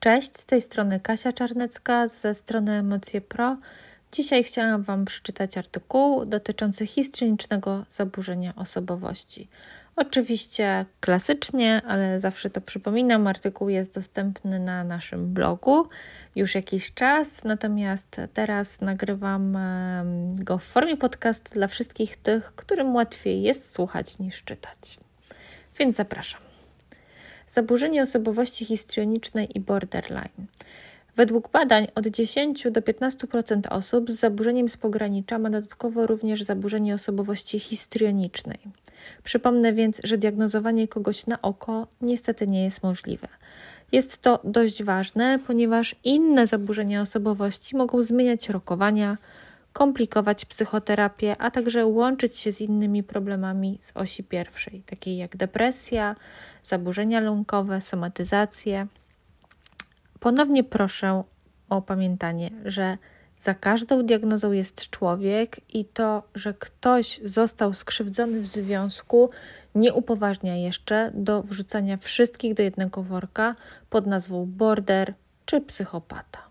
Cześć, z tej strony Kasia Czarnecka ze strony Emocje Pro. Dzisiaj chciałam Wam przeczytać artykuł dotyczący histrionicznego zaburzenia osobowości. Oczywiście klasycznie, ale zawsze to przypominam, artykuł jest dostępny na naszym blogu już jakiś czas, natomiast teraz nagrywam go w formie podcastu dla wszystkich tych, którym łatwiej jest słuchać niż czytać. Więc zapraszam. Zaburzenie osobowości histrionicznej i borderline. Według badań od 10 do 15% osób z zaburzeniem z pogranicza ma dodatkowo również zaburzenie osobowości histrionicznej. Przypomnę więc, że diagnozowanie kogoś na oko niestety nie jest możliwe. Jest to dość ważne, ponieważ inne zaburzenia osobowości mogą zmieniać rokowania, komplikować psychoterapię, a także łączyć się z innymi problemami z osi pierwszej, takie jak depresja, zaburzenia lękowe, somatyzację. Ponownie proszę o pamiętanie, że za każdą diagnozą jest człowiek i to, że ktoś został skrzywdzony w związku, nie upoważnia jeszcze do wrzucania wszystkich do jednego worka pod nazwą border czy psychopata.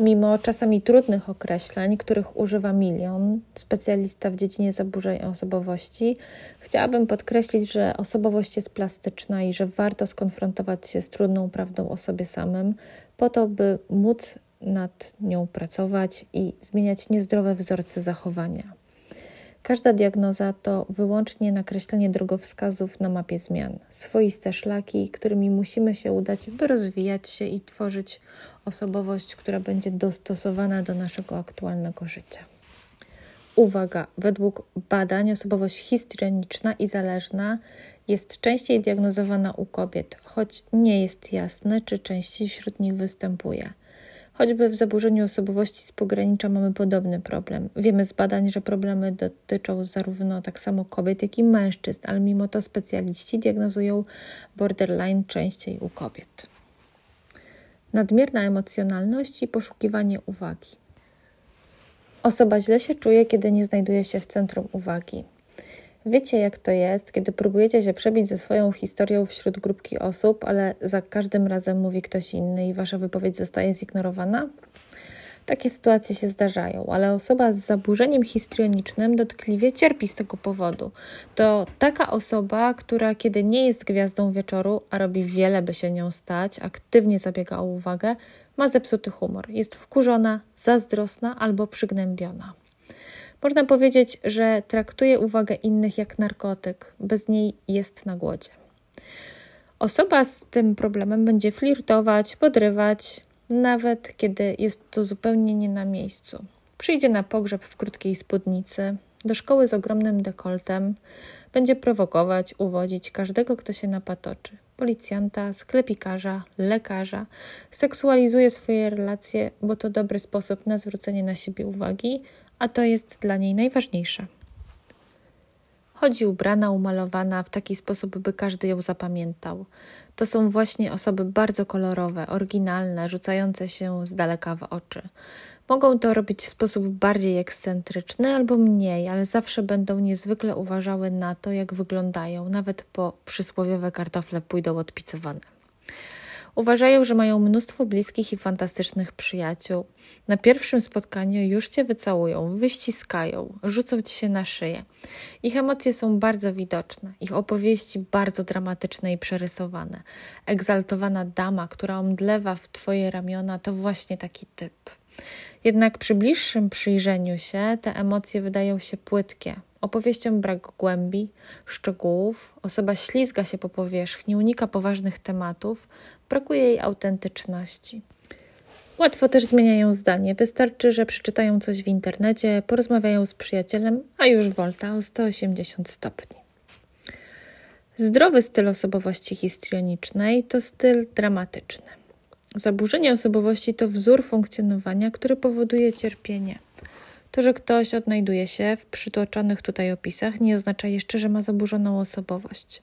Mimo czasami trudnych określeń, których używa milion, specjalista w dziedzinie zaburzeń osobowości, chciałabym podkreślić, że osobowość jest plastyczna i że warto skonfrontować się z trudną prawdą o sobie samym, po to, by móc nad nią pracować i zmieniać niezdrowe wzorce zachowania. Każda diagnoza to wyłącznie nakreślenie drogowskazów na mapie zmian, swoiste szlaki, którymi musimy się udać, by rozwijać się i tworzyć osobowość, która będzie dostosowana do naszego aktualnego życia. Uwaga, według badań osobowość histrioniczna i zależna jest częściej diagnozowana u kobiet, choć nie jest jasne, czy częściej wśród nich występuje. Choćby w zaburzeniu osobowości z pogranicza mamy podobny problem. Wiemy z badań, że problemy dotyczą zarówno tak samo kobiet, jak i mężczyzn, ale mimo to specjaliści diagnozują borderline częściej u kobiet. Nadmierna emocjonalność i poszukiwanie uwagi. Osoba źle się czuje, kiedy nie znajduje się w centrum uwagi. Wiecie, jak to jest, kiedy próbujecie się przebić ze swoją historią wśród grupki osób, ale za każdym razem mówi ktoś inny i wasza wypowiedź zostaje zignorowana? Takie sytuacje się zdarzają, ale osoba z zaburzeniem histrionicznym dotkliwie cierpi z tego powodu. To taka osoba, która kiedy nie jest gwiazdą wieczoru, a robi wiele, by się nią stać, aktywnie zabiega o uwagę, ma zepsuty humor, jest wkurzona, zazdrosna albo przygnębiona. Można powiedzieć, że traktuje uwagę innych jak narkotyk, bez niej jest na głodzie. Osoba z tym problemem będzie flirtować, podrywać, nawet kiedy jest to zupełnie nie na miejscu. Przyjdzie na pogrzeb w krótkiej spódnicy, do szkoły z ogromnym dekoltem, będzie prowokować, uwodzić każdego, kto się napatoczy. Policjanta, sklepikarza, lekarza. Seksualizuje swoje relacje, bo to dobry sposób na zwrócenie na siebie uwagi, a to jest dla niej najważniejsze. Chodzi ubrana, umalowana w taki sposób, by każdy ją zapamiętał. To są właśnie osoby bardzo kolorowe, oryginalne, rzucające się z daleka w oczy. Mogą to robić w sposób bardziej ekscentryczny albo mniej, ale zawsze będą niezwykle uważały na to, jak wyglądają, nawet po przysłowiowe kartofle pójdą odpicowane. Uważają, że mają mnóstwo bliskich i fantastycznych przyjaciół. Na pierwszym spotkaniu już cię wycałują, wyściskają, rzucą ci się na szyję. Ich emocje są bardzo widoczne, ich opowieści bardzo dramatyczne i przerysowane. Egzaltowana dama, która omdlewa w twoje ramiona, to właśnie taki typ. Jednak przy bliższym przyjrzeniu się te emocje wydają się płytkie, Opowieściom brak głębi, szczegółów, osoba ślizga się po powierzchni, unika poważnych tematów, brakuje jej autentyczności. Łatwo też zmieniają zdanie. Wystarczy, że przeczytają coś w internecie, porozmawiają z przyjacielem, a już wolta o 180 stopni. Zdrowy styl osobowości histrionicznej to styl dramatyczny. Zaburzenie osobowości to wzór funkcjonowania, który powoduje cierpienie. To, że ktoś odnajduje się w przytoczonych tutaj opisach, nie oznacza jeszcze, że ma zaburzoną osobowość.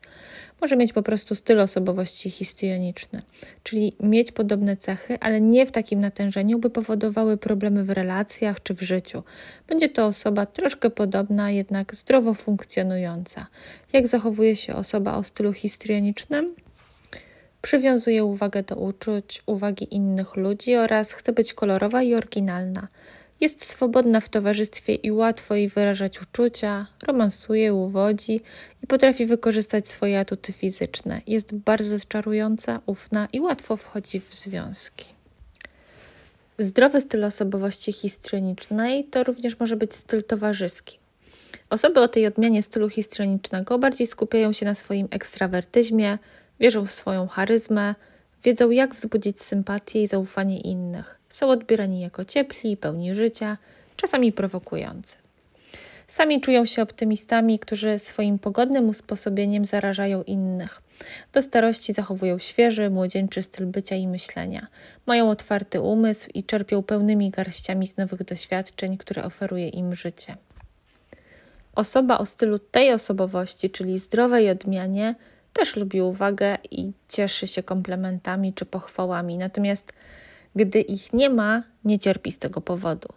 Może mieć po prostu styl osobowości histrioniczny, czyli mieć podobne cechy, ale nie w takim natężeniu, by powodowały problemy w relacjach czy w życiu. Będzie to osoba troszkę podobna, jednak zdrowo funkcjonująca. Jak zachowuje się osoba o stylu histrionicznym? Przywiązuje uwagę do uczuć, uwagi innych ludzi oraz chce być kolorowa i oryginalna. Jest swobodna w towarzystwie i łatwo jej wyrażać uczucia, romansuje, uwodzi i potrafi wykorzystać swoje atuty fizyczne. Jest bardzo czarująca, ufna i łatwo wchodzi w związki. Zdrowy styl osobowości histrionicznej to również może być styl towarzyski. Osoby o tej odmianie stylu histrionicznego bardziej skupiają się na swoim ekstrawertyzmie, wierzą w swoją charyzmę, wiedzą jak wzbudzić sympatię i zaufanie innych. Są odbierani jako ciepli pełni życia, czasami prowokujący. Sami czują się optymistami, którzy swoim pogodnym usposobieniem zarażają innych. Do starości zachowują świeży, młodzieńczy styl bycia i myślenia. Mają otwarty umysł i czerpią pełnymi garściami z nowych doświadczeń, które oferuje im życie. Osoba o stylu tej osobowości, czyli zdrowej odmianie, też lubi uwagę i cieszy się komplementami czy pochwałami, natomiast gdy ich nie ma, nie cierpi z tego powodu.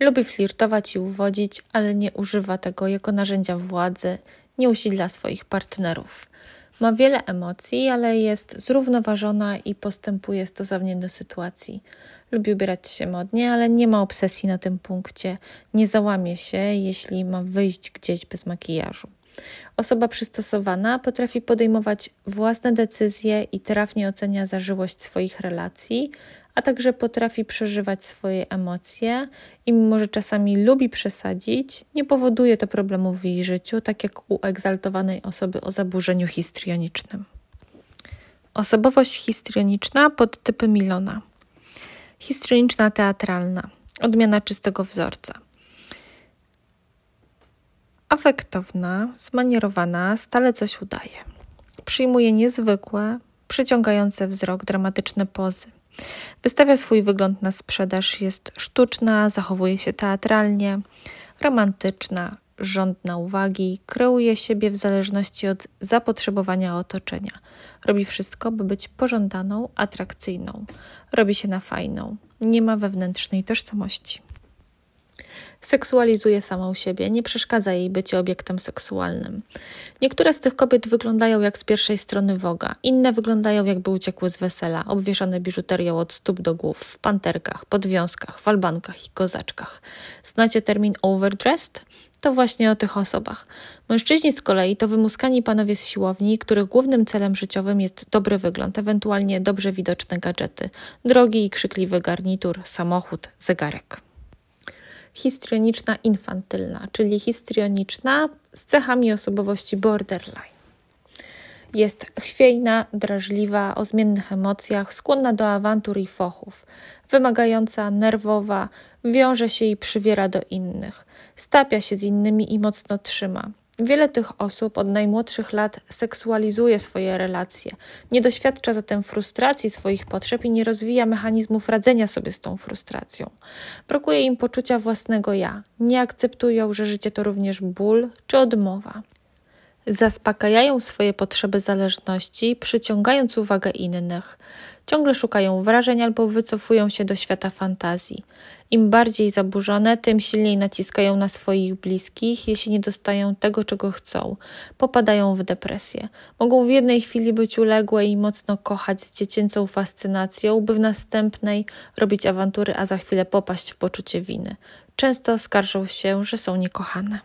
Lubi flirtować i uwodzić, ale nie używa tego jako narzędzia władzy, nie usidla swoich partnerów. Ma wiele emocji, ale jest zrównoważona i postępuje stosownie do sytuacji. Lubi ubierać się modnie, ale nie ma obsesji na tym punkcie. Nie załamie się, jeśli ma wyjść gdzieś bez makijażu. Osoba przystosowana potrafi podejmować własne decyzje i trafnie ocenia zażyłość swoich relacji, a także potrafi przeżywać swoje emocje i mimo, że czasami lubi przesadzić, nie powoduje to problemów w jej życiu, tak jak u egzaltowanej osoby o zaburzeniu histrionicznym. Osobowość histrioniczna pod typy Milona. Histrioniczna teatralna, odmiana czystego wzorca. Afektowna, zmanierowana, stale coś udaje. Przyjmuje niezwykłe, przyciągające wzrok, dramatyczne pozy. Wystawia swój wygląd na sprzedaż, jest sztuczna, zachowuje się teatralnie, romantyczna, żądna uwagi, kreuje siebie w zależności od zapotrzebowania otoczenia. Robi wszystko, by być pożądaną, atrakcyjną. Robi się na fajną. Nie ma wewnętrznej tożsamości. Seksualizuje samą siebie, nie przeszkadza jej bycie obiektem seksualnym. Niektóre z tych kobiet wyglądają jak z pierwszej strony woga, inne wyglądają jakby uciekły z wesela, obwieszane biżuterią od stóp do głów, w panterkach, podwiązkach, walbankach i kozaczkach. Znacie termin overdressed? To właśnie o tych osobach. Mężczyźni z kolei to wymuskani panowie z siłowni, których głównym celem życiowym jest dobry wygląd, ewentualnie dobrze widoczne gadżety, drogi i krzykliwy garnitur, samochód, zegarek histrioniczna infantylna, czyli histrioniczna z cechami osobowości borderline. Jest chwiejna, drażliwa, o zmiennych emocjach, skłonna do awantur i fochów, wymagająca, nerwowa, wiąże się i przywiera do innych, stapia się z innymi i mocno trzyma. Wiele tych osób od najmłodszych lat seksualizuje swoje relacje, nie doświadcza zatem frustracji swoich potrzeb i nie rozwija mechanizmów radzenia sobie z tą frustracją. Brakuje im poczucia własnego ja, nie akceptują, że życie to również ból czy odmowa. Zaspokajają swoje potrzeby zależności, przyciągając uwagę innych. Ciągle szukają wrażeń albo wycofują się do świata fantazji. Im bardziej zaburzone, tym silniej naciskają na swoich bliskich, jeśli nie dostają tego, czego chcą. Popadają w depresję. Mogą w jednej chwili być uległe i mocno kochać z dziecięcą fascynacją, by w następnej robić awantury, a za chwilę popaść w poczucie winy. Często skarżą się, że są niekochane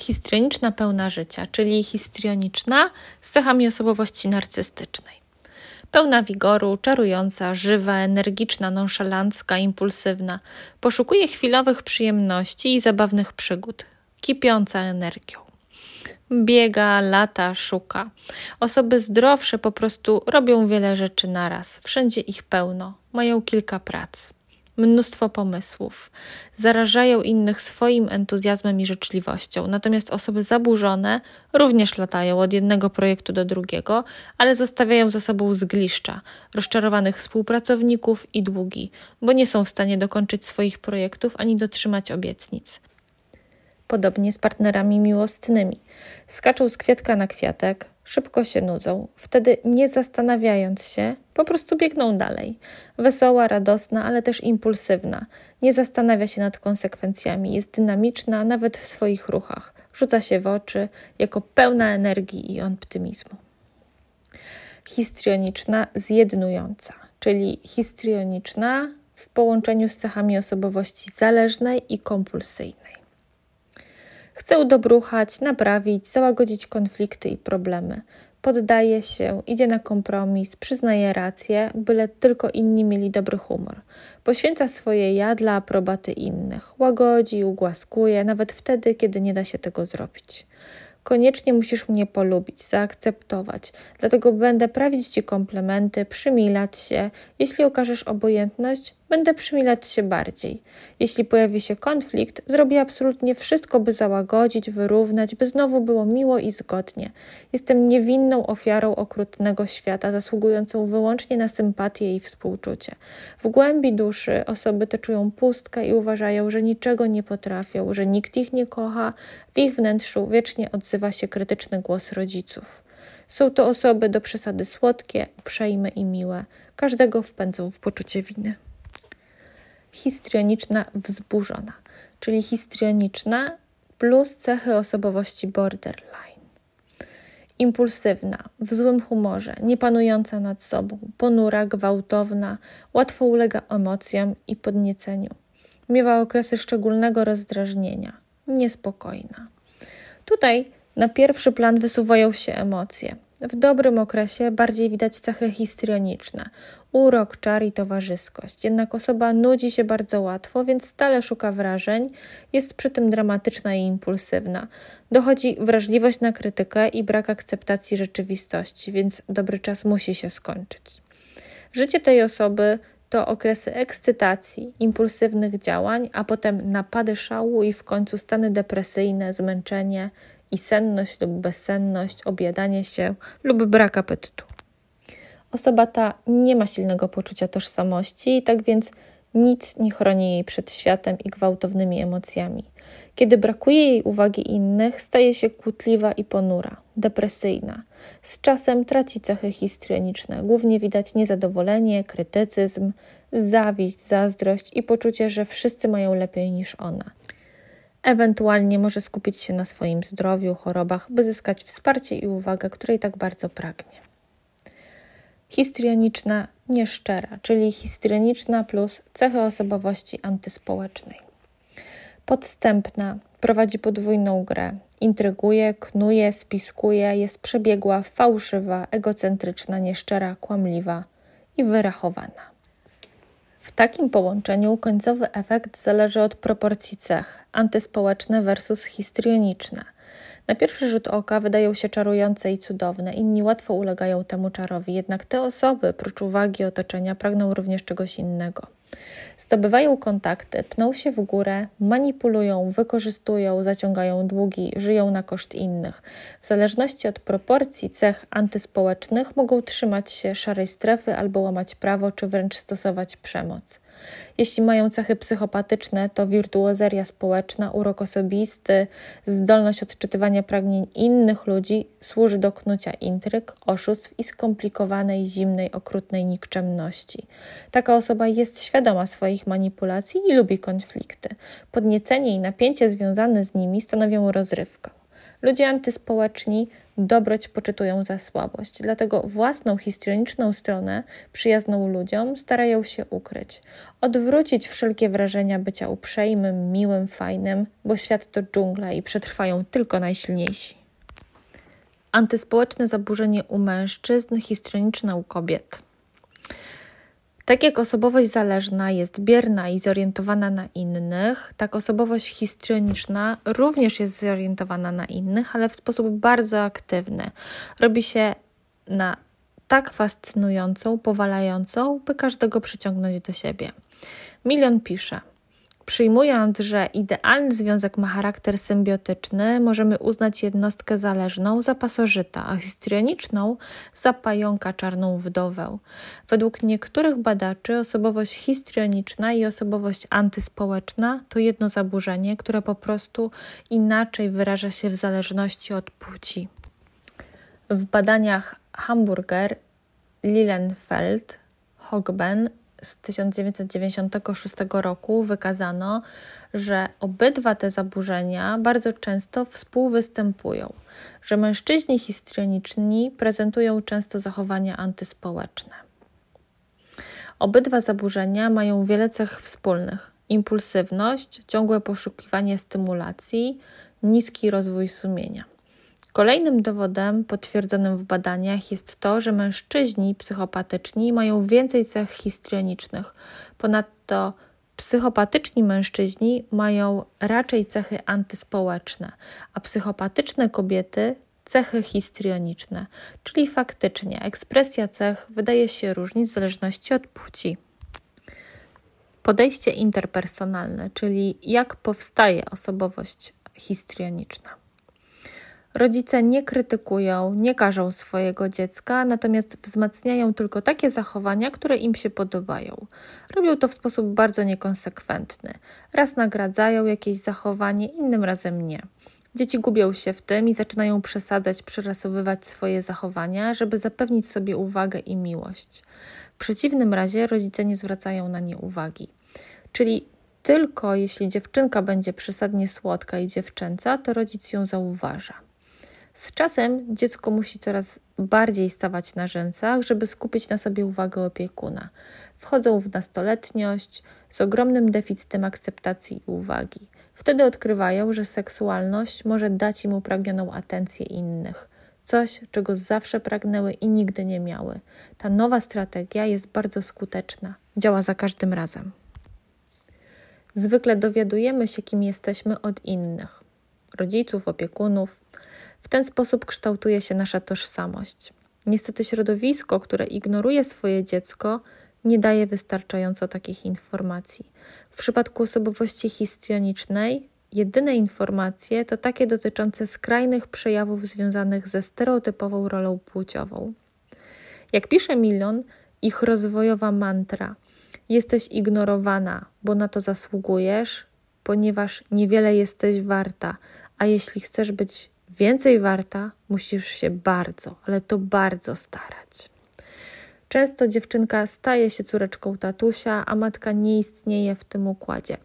histrioniczna pełna życia, czyli histrioniczna z cechami osobowości narcystycznej. Pełna wigoru, czarująca, żywa, energiczna, nonszalancka, impulsywna, poszukuje chwilowych przyjemności i zabawnych przygód, kipiąca energią. Biega, lata, szuka. Osoby zdrowsze po prostu robią wiele rzeczy naraz, wszędzie ich pełno, mają kilka prac mnóstwo pomysłów, zarażają innych swoim entuzjazmem i życzliwością. Natomiast osoby zaburzone również latają od jednego projektu do drugiego, ale zostawiają za sobą zgliszcza, rozczarowanych współpracowników i długi, bo nie są w stanie dokończyć swoich projektów ani dotrzymać obietnic. Podobnie z partnerami miłosnymi. Skaczą z kwiatka na kwiatek, szybko się nudzą. Wtedy, nie zastanawiając się, po prostu biegną dalej. Wesoła, radosna, ale też impulsywna. Nie zastanawia się nad konsekwencjami, jest dynamiczna nawet w swoich ruchach. Rzuca się w oczy jako pełna energii i optymizmu. histrioniczna zjednująca, czyli histrioniczna w połączeniu z cechami osobowości zależnej i kompulsyjnej. Chce udobruchać, naprawić, załagodzić konflikty i problemy. Poddaje się, idzie na kompromis, przyznaje rację, byle tylko inni mieli dobry humor. Poświęca swoje ja dla aprobaty innych, łagodzi, ugłaskuje, nawet wtedy, kiedy nie da się tego zrobić. Koniecznie musisz mnie polubić, zaakceptować, dlatego będę prawić ci komplementy, przymilać się. Jeśli okażesz obojętność, będę przymilać się bardziej. Jeśli pojawi się konflikt, zrobię absolutnie wszystko, by załagodzić, wyrównać, by znowu było miło i zgodnie. Jestem niewinną ofiarą okrutnego świata, zasługującą wyłącznie na sympatię i współczucie. W głębi duszy osoby te czują pustkę i uważają, że niczego nie potrafią, że nikt ich nie kocha. W ich wnętrzu wiecznie odzywa się krytyczny głos rodziców. Są to osoby do przesady słodkie, uprzejme i miłe. Każdego wpędzą w poczucie winy histrioniczna wzburzona, czyli histrioniczna plus cechy osobowości borderline. Impulsywna, w złym humorze, niepanująca nad sobą, ponura, gwałtowna, łatwo ulega emocjom i podnieceniu. Miewa okresy szczególnego rozdrażnienia, niespokojna. Tutaj na pierwszy plan wysuwają się emocje. W dobrym okresie bardziej widać cechy histrioniczne, urok, czar i towarzyskość. Jednak osoba nudzi się bardzo łatwo, więc stale szuka wrażeń, jest przy tym dramatyczna i impulsywna. Dochodzi wrażliwość na krytykę i brak akceptacji rzeczywistości, więc dobry czas musi się skończyć. Życie tej osoby to okresy ekscytacji, impulsywnych działań, a potem napady szału i w końcu stany depresyjne, zmęczenie i senność lub bezsenność, objadanie się lub brak apetytu. Osoba ta nie ma silnego poczucia tożsamości, tak więc nic nie chroni jej przed światem i gwałtownymi emocjami. Kiedy brakuje jej uwagi innych, staje się kłótliwa i ponura, depresyjna. Z czasem traci cechy histrioniczne. Głównie widać niezadowolenie, krytycyzm, zawiść, zazdrość i poczucie, że wszyscy mają lepiej niż ona. Ewentualnie może skupić się na swoim zdrowiu, chorobach, by zyskać wsparcie i uwagę, której tak bardzo pragnie. Histrioniczna nieszczera, czyli histrioniczna plus cechy osobowości antyspołecznej. Podstępna, prowadzi podwójną grę, intryguje, knuje, spiskuje, jest przebiegła, fałszywa, egocentryczna, nieszczera, kłamliwa i wyrachowana. W takim połączeniu końcowy efekt zależy od proporcji cech antyspołeczne versus histrioniczne. Na pierwszy rzut oka wydają się czarujące i cudowne, inni łatwo ulegają temu czarowi, jednak te osoby, prócz uwagi otoczenia, pragną również czegoś innego. Zdobywają kontakty, pną się w górę, manipulują, wykorzystują, zaciągają długi, żyją na koszt innych. W zależności od proporcji cech antyspołecznych mogą trzymać się szarej strefy albo łamać prawo, czy wręcz stosować przemoc. Jeśli mają cechy psychopatyczne, to wirtuozeria społeczna, urok osobisty, zdolność odczytywania pragnień innych ludzi służy do knucia intryg, oszustw i skomplikowanej, zimnej, okrutnej nikczemności. Taka osoba jest świadoma swoich manipulacji i lubi konflikty. Podniecenie i napięcie związane z nimi stanowią rozrywkę. Ludzie antyspołeczni dobroć poczytują za słabość, dlatego własną histrioniczną stronę, przyjazną ludziom, starają się ukryć. Odwrócić wszelkie wrażenia bycia uprzejmym, miłym, fajnym, bo świat to dżungla i przetrwają tylko najsilniejsi. Antyspołeczne zaburzenie u mężczyzn, histrioniczne u kobiet. Tak jak osobowość zależna jest bierna i zorientowana na innych, tak osobowość histrioniczna również jest zorientowana na innych, ale w sposób bardzo aktywny. Robi się na tak fascynującą, powalającą, by każdego przyciągnąć do siebie. Milion pisze. Przyjmując, że idealny związek ma charakter symbiotyczny, możemy uznać jednostkę zależną za pasożyta, a histrioniczną za pająka czarną wdowę. Według niektórych badaczy osobowość histrioniczna i osobowość antyspołeczna to jedno zaburzenie, które po prostu inaczej wyraża się w zależności od płci. W badaniach Hamburger, Lilienfeld, Hogben z 1996 roku wykazano, że obydwa te zaburzenia bardzo często współwystępują, że mężczyźni histrioniczni prezentują często zachowania antyspołeczne. Obydwa zaburzenia mają wiele cech wspólnych: impulsywność, ciągłe poszukiwanie stymulacji, niski rozwój sumienia. Kolejnym dowodem potwierdzonym w badaniach jest to, że mężczyźni psychopatyczni mają więcej cech histrionicznych. Ponadto psychopatyczni mężczyźni mają raczej cechy antyspołeczne, a psychopatyczne kobiety cechy histrioniczne, czyli faktycznie ekspresja cech wydaje się różnić w zależności od płci. Podejście interpersonalne, czyli jak powstaje osobowość histrioniczna. Rodzice nie krytykują, nie karzą swojego dziecka, natomiast wzmacniają tylko takie zachowania, które im się podobają. Robią to w sposób bardzo niekonsekwentny. Raz nagradzają jakieś zachowanie, innym razem nie. Dzieci gubią się w tym i zaczynają przesadzać, przerasowywać swoje zachowania, żeby zapewnić sobie uwagę i miłość. W przeciwnym razie rodzice nie zwracają na nie uwagi. Czyli tylko jeśli dziewczynka będzie przesadnie słodka i dziewczęca, to rodzic ją zauważa. Z czasem dziecko musi coraz bardziej stawać na rzęsach, żeby skupić na sobie uwagę opiekuna. Wchodzą w nastoletniość z ogromnym deficytem akceptacji i uwagi. Wtedy odkrywają, że seksualność może dać im upragnioną atencję innych. Coś, czego zawsze pragnęły i nigdy nie miały. Ta nowa strategia jest bardzo skuteczna, działa za każdym razem. Zwykle dowiadujemy się, kim jesteśmy od innych rodziców, opiekunów. Ten sposób kształtuje się nasza tożsamość. Niestety, środowisko, które ignoruje swoje dziecko, nie daje wystarczająco takich informacji. W przypadku osobowości histrionicznej, jedyne informacje to takie dotyczące skrajnych przejawów związanych ze stereotypową rolą płciową. Jak pisze Milion, ich rozwojowa mantra: Jesteś ignorowana, bo na to zasługujesz, ponieważ niewiele jesteś warta, a jeśli chcesz być więcej warta, musisz się bardzo, ale to bardzo starać. Często dziewczynka staje się córeczką tatusia, a matka nie istnieje w tym układzie.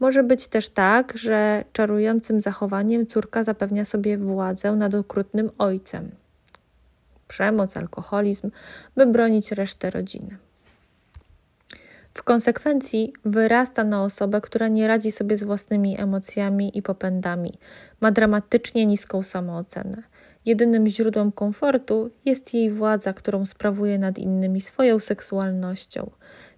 Może być też tak, że czarującym zachowaniem córka zapewnia sobie władzę nad okrutnym ojcem. Przemoc, alkoholizm, by bronić resztę rodziny. W konsekwencji wyrasta na osobę, która nie radzi sobie z własnymi emocjami i popędami, ma dramatycznie niską samoocenę. Jedynym źródłem komfortu jest jej władza, którą sprawuje nad innymi swoją seksualnością.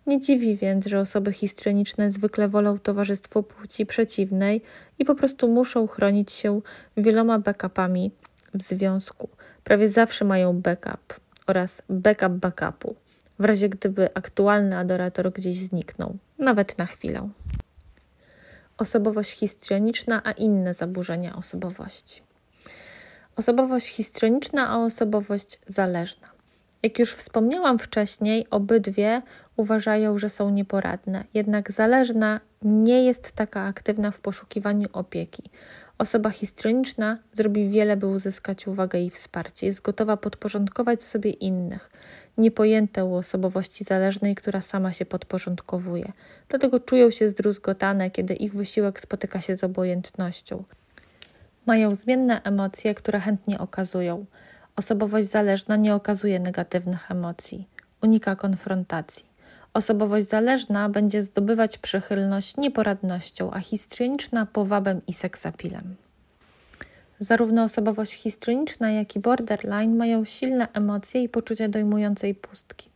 Nie dziwi więc, że osoby histrioniczne zwykle wolą towarzystwo płci przeciwnej i po prostu muszą chronić się wieloma backupami w związku. Prawie zawsze mają backup oraz backup backupu w razie gdyby aktualny adorator gdzieś zniknął, nawet na chwilę. Osobowość histrioniczna, a inne zaburzenia osobowości. Osobowość histrioniczna, a osobowość zależna. Jak już wspomniałam wcześniej, obydwie uważają, że są nieporadne, jednak zależna nie jest taka aktywna w poszukiwaniu opieki. Osoba histrioniczna zrobi wiele, by uzyskać uwagę i wsparcie. Jest gotowa podporządkować sobie innych. Niepojęte u osobowości zależnej, która sama się podporządkowuje. Dlatego czują się zdruzgotane, kiedy ich wysiłek spotyka się z obojętnością. Mają zmienne emocje, które chętnie okazują. Osobowość zależna nie okazuje negatywnych emocji, unika konfrontacji. Osobowość zależna będzie zdobywać przychylność nieporadnością, a histrioniczna powabem i seksapilem. Zarówno osobowość histrioniczna, jak i borderline mają silne emocje i poczucie dojmującej pustki.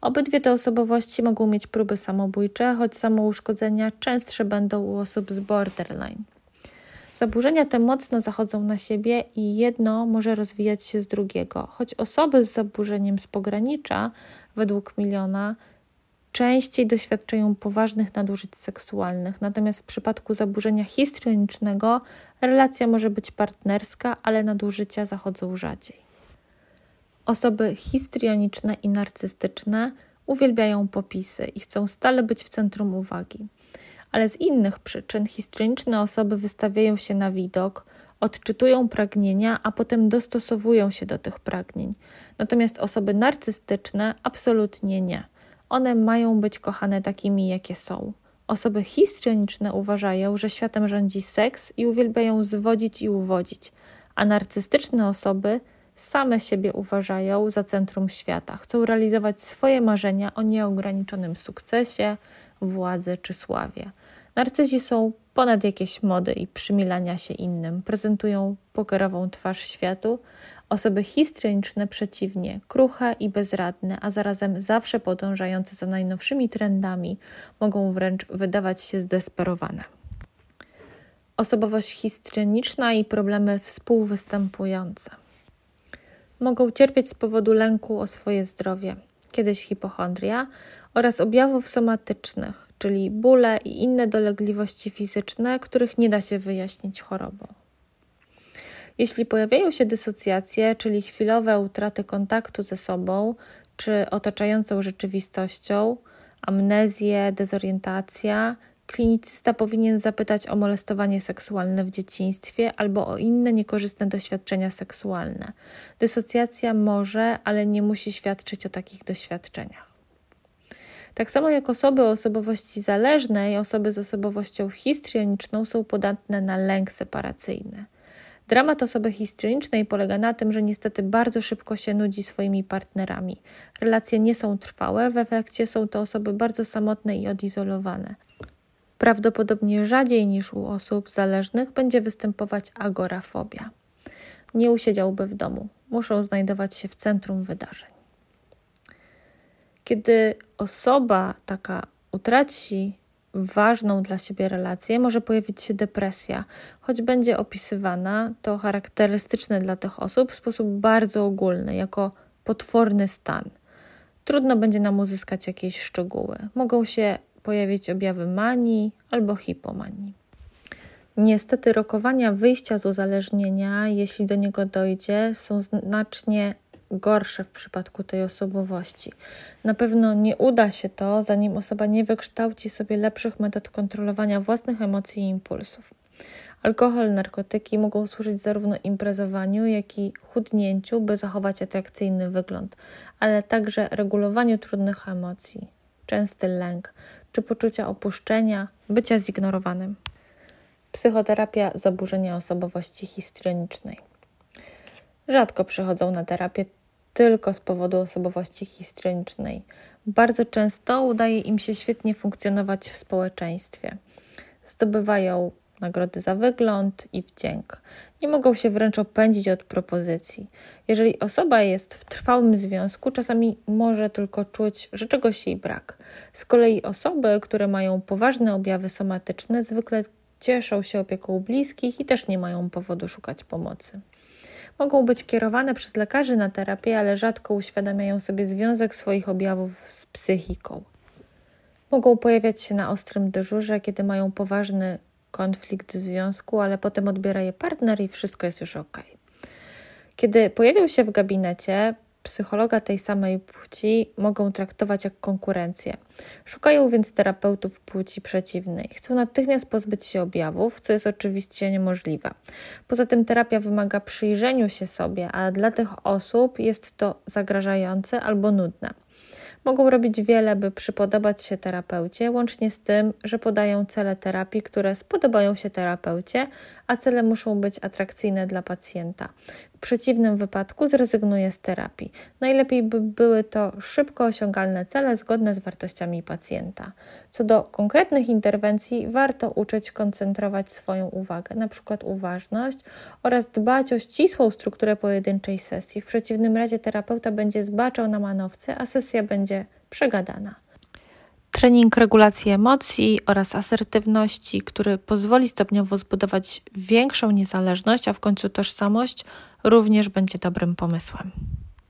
Obydwie te osobowości mogą mieć próby samobójcze, choć samouszkodzenia częstsze będą u osób z borderline. Zaburzenia te mocno zachodzą na siebie i jedno może rozwijać się z drugiego, choć osoby z zaburzeniem z pogranicza, według miliona, częściej doświadczają poważnych nadużyć seksualnych, natomiast w przypadku zaburzenia histrionicznego relacja może być partnerska, ale nadużycia zachodzą rzadziej. Osoby histrioniczne i narcystyczne uwielbiają popisy i chcą stale być w centrum uwagi. Ale z innych przyczyn histrioniczne osoby wystawiają się na widok, odczytują pragnienia, a potem dostosowują się do tych pragnień. Natomiast osoby narcystyczne absolutnie nie One mają być kochane takimi, jakie są. Osoby histrioniczne uważają, że światem rządzi seks i uwielbiają zwodzić i uwodzić, a narcystyczne osoby same siebie uważają za centrum świata. Chcą realizować swoje marzenia o nieograniczonym sukcesie, władzy czy sławie. Narcyzi są ponad jakieś mody i przymilania się innym, prezentują pokerową twarz światu. Osoby histrioniczne przeciwnie, kruche i bezradne, a zarazem zawsze podążające za najnowszymi trendami, mogą wręcz wydawać się zdesperowane. Osobowość histrioniczna i problemy współwystępujące mogą cierpieć z powodu lęku o swoje zdrowie, kiedyś hipochondria, oraz objawów somatycznych, czyli bóle i inne dolegliwości fizyczne, których nie da się wyjaśnić chorobą. Jeśli pojawiają się dysocjacje, czyli chwilowe utraty kontaktu ze sobą czy otaczającą rzeczywistością, amnezje, dezorientacja, klinicysta powinien zapytać o molestowanie seksualne w dzieciństwie albo o inne niekorzystne doświadczenia seksualne. Dysocjacja może, ale nie musi świadczyć o takich doświadczeniach. Tak samo jak osoby o osobowości zależnej, osoby z osobowością histrioniczną są podatne na lęk separacyjny. Dramat osoby histrionicznej polega na tym, że niestety bardzo szybko się nudzi swoimi partnerami. Relacje nie są trwałe, w efekcie są to osoby bardzo samotne i odizolowane. Prawdopodobnie rzadziej niż u osób zależnych będzie występować agorafobia. Nie usiedziałby w domu, muszą znajdować się w centrum wydarzeń. Kiedy osoba taka utraci ważną dla siebie relację, może pojawić się depresja. Choć będzie opisywana, to charakterystyczne dla tych osób w sposób bardzo ogólny, jako potworny stan. Trudno będzie nam uzyskać jakieś szczegóły. Mogą się pojawić objawy manii albo hipomanii. Niestety, rokowania wyjścia z uzależnienia, jeśli do niego dojdzie, są znacznie gorsze w przypadku tej osobowości. Na pewno nie uda się to, zanim osoba nie wykształci sobie lepszych metod kontrolowania własnych emocji i impulsów. Alkohol, narkotyki mogą służyć zarówno imprezowaniu, jak i chudnięciu, by zachować atrakcyjny wygląd, ale także regulowaniu trudnych emocji, częsty lęk czy poczucia opuszczenia, bycia zignorowanym. Psychoterapia zaburzenia osobowości histrionicznej. Rzadko przychodzą na terapię tylko z powodu osobowości histrionicznej. Bardzo często udaje im się świetnie funkcjonować w społeczeństwie. Zdobywają nagrody za wygląd i wdzięk. Nie mogą się wręcz opędzić od propozycji. Jeżeli osoba jest w trwałym związku, czasami może tylko czuć, że czegoś jej brak. Z kolei osoby, które mają poważne objawy somatyczne, zwykle cieszą się opieką bliskich i też nie mają powodu szukać pomocy mogą być kierowane przez lekarzy na terapię, ale rzadko uświadamiają sobie związek swoich objawów z psychiką. Mogą pojawiać się na ostrym dyżurze, kiedy mają poważny konflikt związku, ale potem odbiera je partner i wszystko jest już ok. Kiedy pojawią się w gabinecie, psychologa tej samej płci mogą traktować jak konkurencję. Szukają więc terapeutów płci przeciwnej. Chcą natychmiast pozbyć się objawów, co jest oczywiście niemożliwe. Poza tym terapia wymaga przyjrzeniu się sobie, a dla tych osób jest to zagrażające albo nudne. Mogą robić wiele, by przypodobać się terapeucie, łącznie z tym, że podają cele terapii, które spodobają się terapeucie, a cele muszą być atrakcyjne dla pacjenta. W przeciwnym wypadku zrezygnuje z terapii. Najlepiej by były to szybko osiągalne cele zgodne z wartościami pacjenta. Co do konkretnych interwencji, warto uczyć koncentrować swoją uwagę, np. uważność, oraz dbać o ścisłą strukturę pojedynczej sesji. W przeciwnym razie terapeuta będzie zbaczał na manowce, a sesja będzie przegadana. Trening regulacji emocji oraz asertywności, który pozwoli stopniowo zbudować większą niezależność, a w końcu tożsamość, również będzie dobrym pomysłem.